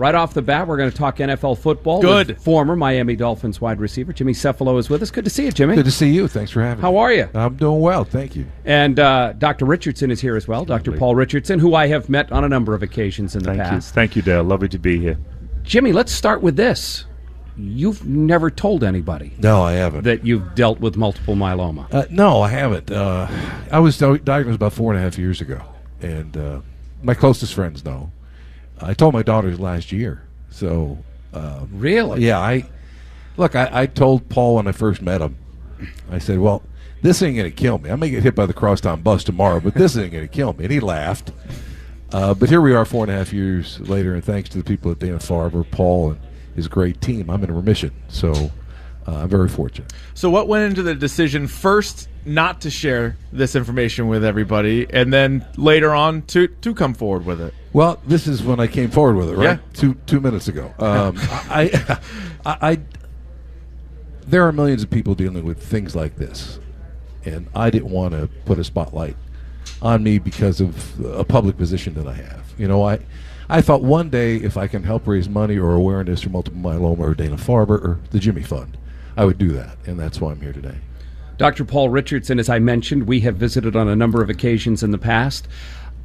Right off the bat, we're going to talk NFL football. Good. with former Miami Dolphins wide receiver Jimmy Cefalo is with us. Good to see you, Jimmy. Good to see you. Thanks for having How me. How are you? I'm doing well, thank you. And uh, Dr. Richardson is here as well. Dr. Paul Richardson, who I have met on a number of occasions in the Thank you. past. Thank you, Dale. Lovely to be here. Jimmy, let's start with this. You've never told anybody No, I haven't. that you've dealt with multiple myeloma. Uh, no, I haven't. Uh, I was diagnosed about four and a half years ago, and uh, my closest friends know. I told my daughters last year. So, uh, Really? yeah, I look. I, I told Paul when I first met him. I said, "Well, this ain't going to kill me. I may get hit by the crosstown bus tomorrow, but this ain't going to kill me." And he laughed. Uh, but here we are, four and a half years later, and thanks to the people at Dana Farber, Paul, and his great team, I'm in remission. So I'm very fortunate. So, what went into the decision first not to share this information with everybody, and then later on to to come forward with it? Well, this is when I came forward with it, right? Yeah. Two two minutes ago. Um, I, I, I, there are millions of people dealing with things like this, and I didn't want to put a spotlight on me because of a public position that I have. You know, I, I thought one day if I can help raise money or awareness for multiple myeloma or Dana Farber or the Jimmy Fund, I would do that, and that's why I'm here today. Dr. Paul Richardson, as I mentioned, we have visited on a number of occasions in the past.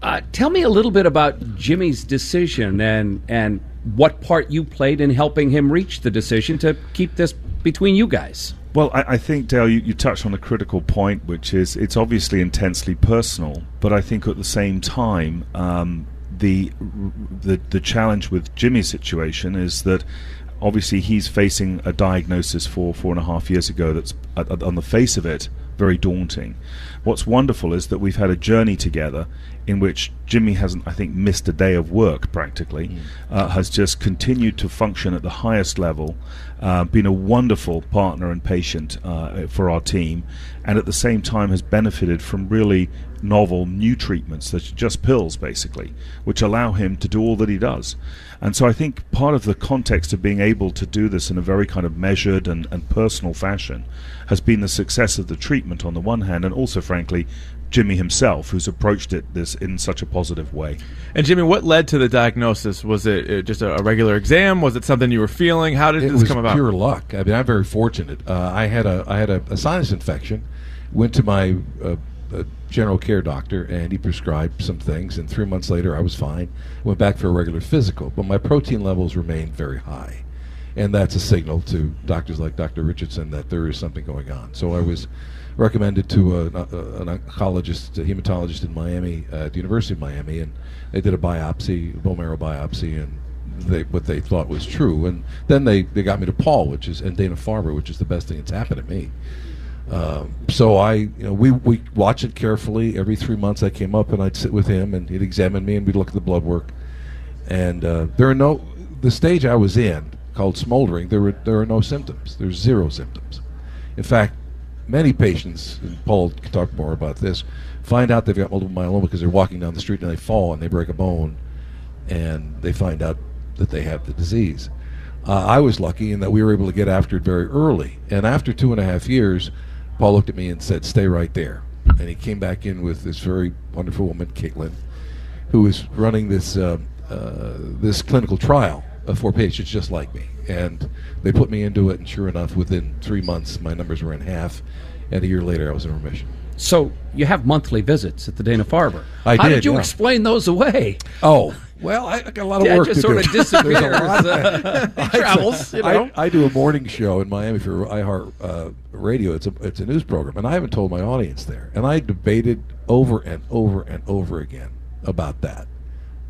Uh, tell me a little bit about Jimmy's decision and and what part you played in helping him reach the decision to keep this between you guys. Well, I, I think, Dale, you, you touched on a critical point, which is it's obviously intensely personal, but I think at the same time, um, the, the the challenge with Jimmy's situation is that obviously he's facing a diagnosis for four and a half years ago that's uh, uh, on the face of it very daunting. What's wonderful is that we've had a journey together in which Jimmy hasn't, I think, missed a day of work practically, uh, has just continued to function at the highest level, uh, been a wonderful partner and patient uh, for our team, and at the same time has benefited from really novel new treatments that are just pills basically, which allow him to do all that he does. And so I think part of the context of being able to do this in a very kind of measured and, and personal fashion has been the success of the treatment on the one hand, and also, frankly, Jimmy himself, who's approached it this in such a positive way. And Jimmy, what led to the diagnosis? Was it uh, just a, a regular exam? Was it something you were feeling? How did it this was come about? pure luck. I mean, I'm very fortunate. Uh, I had a I had a, a sinus infection. Went to my uh, uh, general care doctor, and he prescribed some things. And three months later, I was fine. Went back for a regular physical, but my protein levels remained very high, and that's a signal to doctors like Dr. Richardson that there is something going on. So I was recommended to a, a, an oncologist, a hematologist in Miami, uh, at the University of Miami, and they did a biopsy, bone marrow biopsy, and they, what they thought was true. And then they, they got me to Paul, which is and Dana Farber, which is the best thing that's happened to me. Um, so I, you know, we we watch it carefully. Every three months, I came up and I'd sit with him, and he'd examine me, and we'd look at the blood work. And uh, there are no the stage I was in called smoldering. There were there are no symptoms. There's zero symptoms. In fact, many patients, and Paul can talk more about this, find out they've got multiple myeloma because they're walking down the street and they fall and they break a bone, and they find out that they have the disease. Uh, I was lucky in that we were able to get after it very early, and after two and a half years, Paul looked at me and said, "Stay right there." And he came back in with this very wonderful woman, Caitlin, who was running this uh, uh, this clinical trial for patients just like me. And they put me into it, and sure enough, within three months, my numbers were in half, and a year later, I was in remission. So you have monthly visits at the Dana Farber. I How did, did you yeah. explain those away? Oh, well, I got a lot of Dad work just to sort do. of disappears. There's a lot. uh, he travels, you know. I, I do a morning show in Miami for iHeart uh, Radio. It's a it's a news program, and I haven't told my audience there. And I debated over and over and over again about that,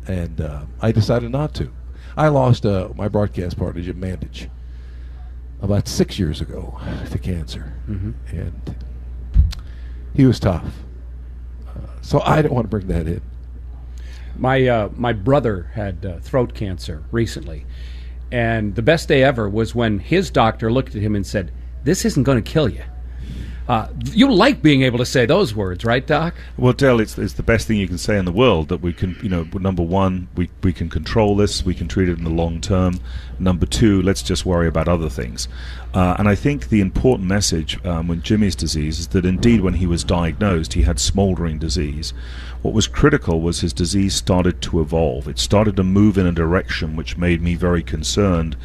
and uh, I decided not to. I lost uh, my broadcast partner Jim Mandich about six years ago to cancer, and he was tough. Uh, so I didn't want to bring that in. My uh, my brother had uh, throat cancer recently, and the best day ever was when his doctor looked at him and said, "This isn't going to kill you." Uh, you like being able to say those words, right, Doc? Well, Dell, it's, it's the best thing you can say in the world that we can, you know, number one, we, we can control this, we can treat it in the long term. Number two, let's just worry about other things. Uh, and I think the important message um, with Jimmy's disease is that indeed, when he was diagnosed, he had smoldering disease. What was critical was his disease started to evolve. It started to move in a direction which made me very concerned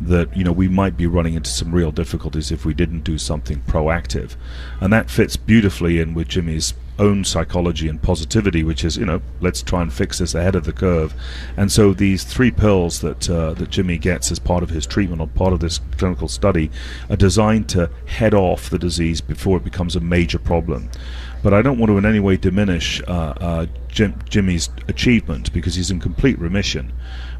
that you know we might be running into some real difficulties if we didn't do something proactive, and that fits beautifully in with Jimmy's own psychology and positivity, which is you know let's try and fix this ahead of the curve. And so these three pills that uh, that Jimmy gets as part of his treatment or part of this clinical study are designed to head off the disease before it becomes a major problem. But I don't want to in any way diminish uh, uh, Jim, Jimmy's achievement because he's in complete remission.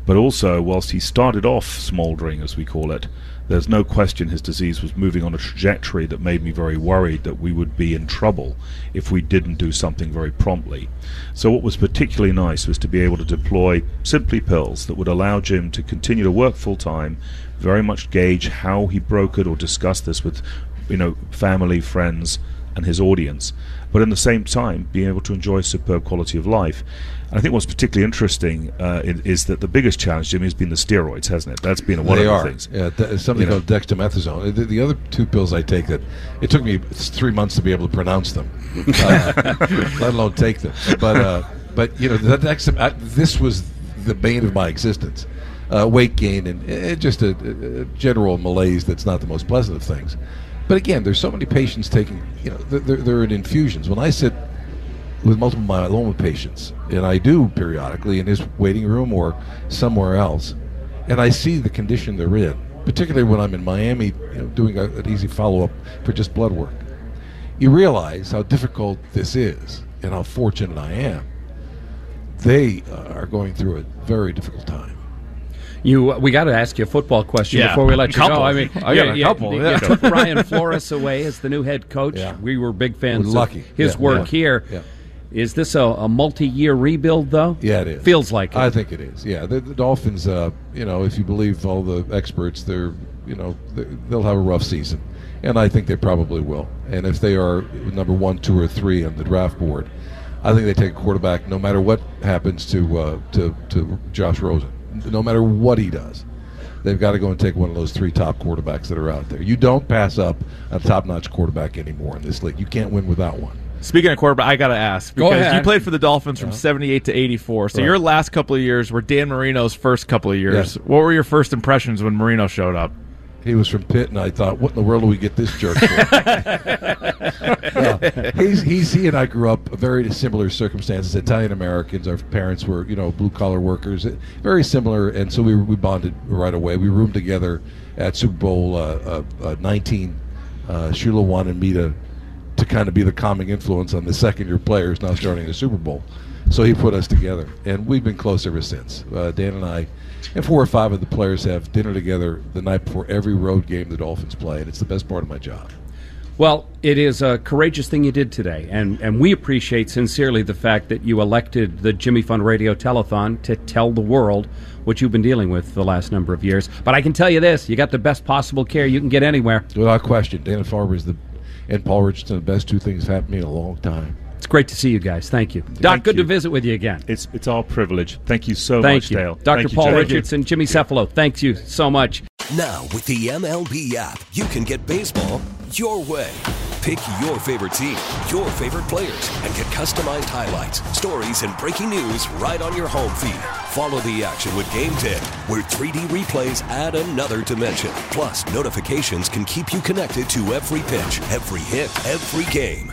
But also, whilst he started off smouldering, as we call it, there's no question his disease was moving on a trajectory that made me very worried that we would be in trouble if we didn't do something very promptly. So, what was particularly nice was to be able to deploy simply pills that would allow Jim to continue to work full time, very much gauge how he broke it or discuss this with, you know, family, friends, and his audience, but in the same time being able to enjoy a superb quality of life. And I think what's particularly interesting uh, is that the biggest challenge, Jimmy, has been the steroids, hasn't it? That's been one they of are. the things. Yeah, th- something You know. called dexamethasone. The, the other two pills I take that it took me three months to be able to pronounce them, uh, let alone take them. But uh, but you know that dexam- uh, this was the bane of my existence. Uh, weight gain and uh, just a- a general malaise that's not the most pleasant of things. But again, there's so many patients taking, you know, they're, they're, in infusions. When I sit with multiple myeloma patients, and I do periodically in his waiting room or somewhere else, and I see the condition they're in, particularly when I'm in Miami, you know, doing a, an easy follow up for just blood work. You realize how difficult this is and how fortunate I am. They are going through a very difficult time. You, we got to ask you a football question Yeah, before we let you couple. go. I mean, I got a couple, You, yeah. took Brian Flores away as the new head coach. Yeah. We were big fans We're lucky. of his Yeah, work yeah, here. yeah. Is this a, a multi-year rebuild, though? Yeah, it is. Feels like it. I think it is. Yeah, the, the Dolphins. Uh, you know, if you believe all the experts, they're you know they- they'll have a rough season, and I think they probably will. And if they are number one, two, or three on the draft board, I think they take a quarterback no matter what happens to uh, to to Josh Rosen, no matter what he does. They've got to go and take one of those three top quarterbacks that are out there. You don't pass up a top-notch quarterback anymore in this league. You can't win without one. Speaking of quarterback, I got to ask Go because ahead. you played for the Dolphins from '78 to '84. So Right. your last couple of years were Dan Marino's first couple of years. Yes. What were your first impressions when Marino showed up? He was from Pitt, and I thought, what in the world do we get this jerk for? He's, he's, he and I grew up very similar circumstances. Italian Americans, our parents were, you know, blue collar workers, eh, very similar, and so we, we bonded right away. We roomed together at Super Bowl uh, uh, uh, 19. Uh, Shula wanted me to, to kind of be the calming influence on the second year players now starting the Super Bowl. So he put us together, and we've been close ever since. Uh, Dan and I, and four or five of the players have dinner together the night before every road game the Dolphins play, and it's the best part of my job. Well, it is a courageous thing you did today, and, and we appreciate sincerely the fact that you elected the Jimmy Fund Radio Telethon to tell the world what you've been dealing with the last number of years. But I can tell you this: you got the best possible care you can get anywhere. Without question, Dana Farber is the and Paul Richardson the best two things happened to me in a long time. It's great to see you guys. Thank you, Doc. Thank good you. to visit with you again. It's it's our privilege. Thank you so Thank much, you, Dale. Dr. Thank Paul Jim. Richardson, Jimmy Cefalo. Thanks you so much. Now, with the MLB app, you can get baseball your way. Pick your favorite team, your favorite players, and get customized highlights, stories, and breaking news right on your home feed. Follow the action with Game 10, where 3D replays add another dimension. Plus, notifications can keep you connected to every pitch, every hit, every game.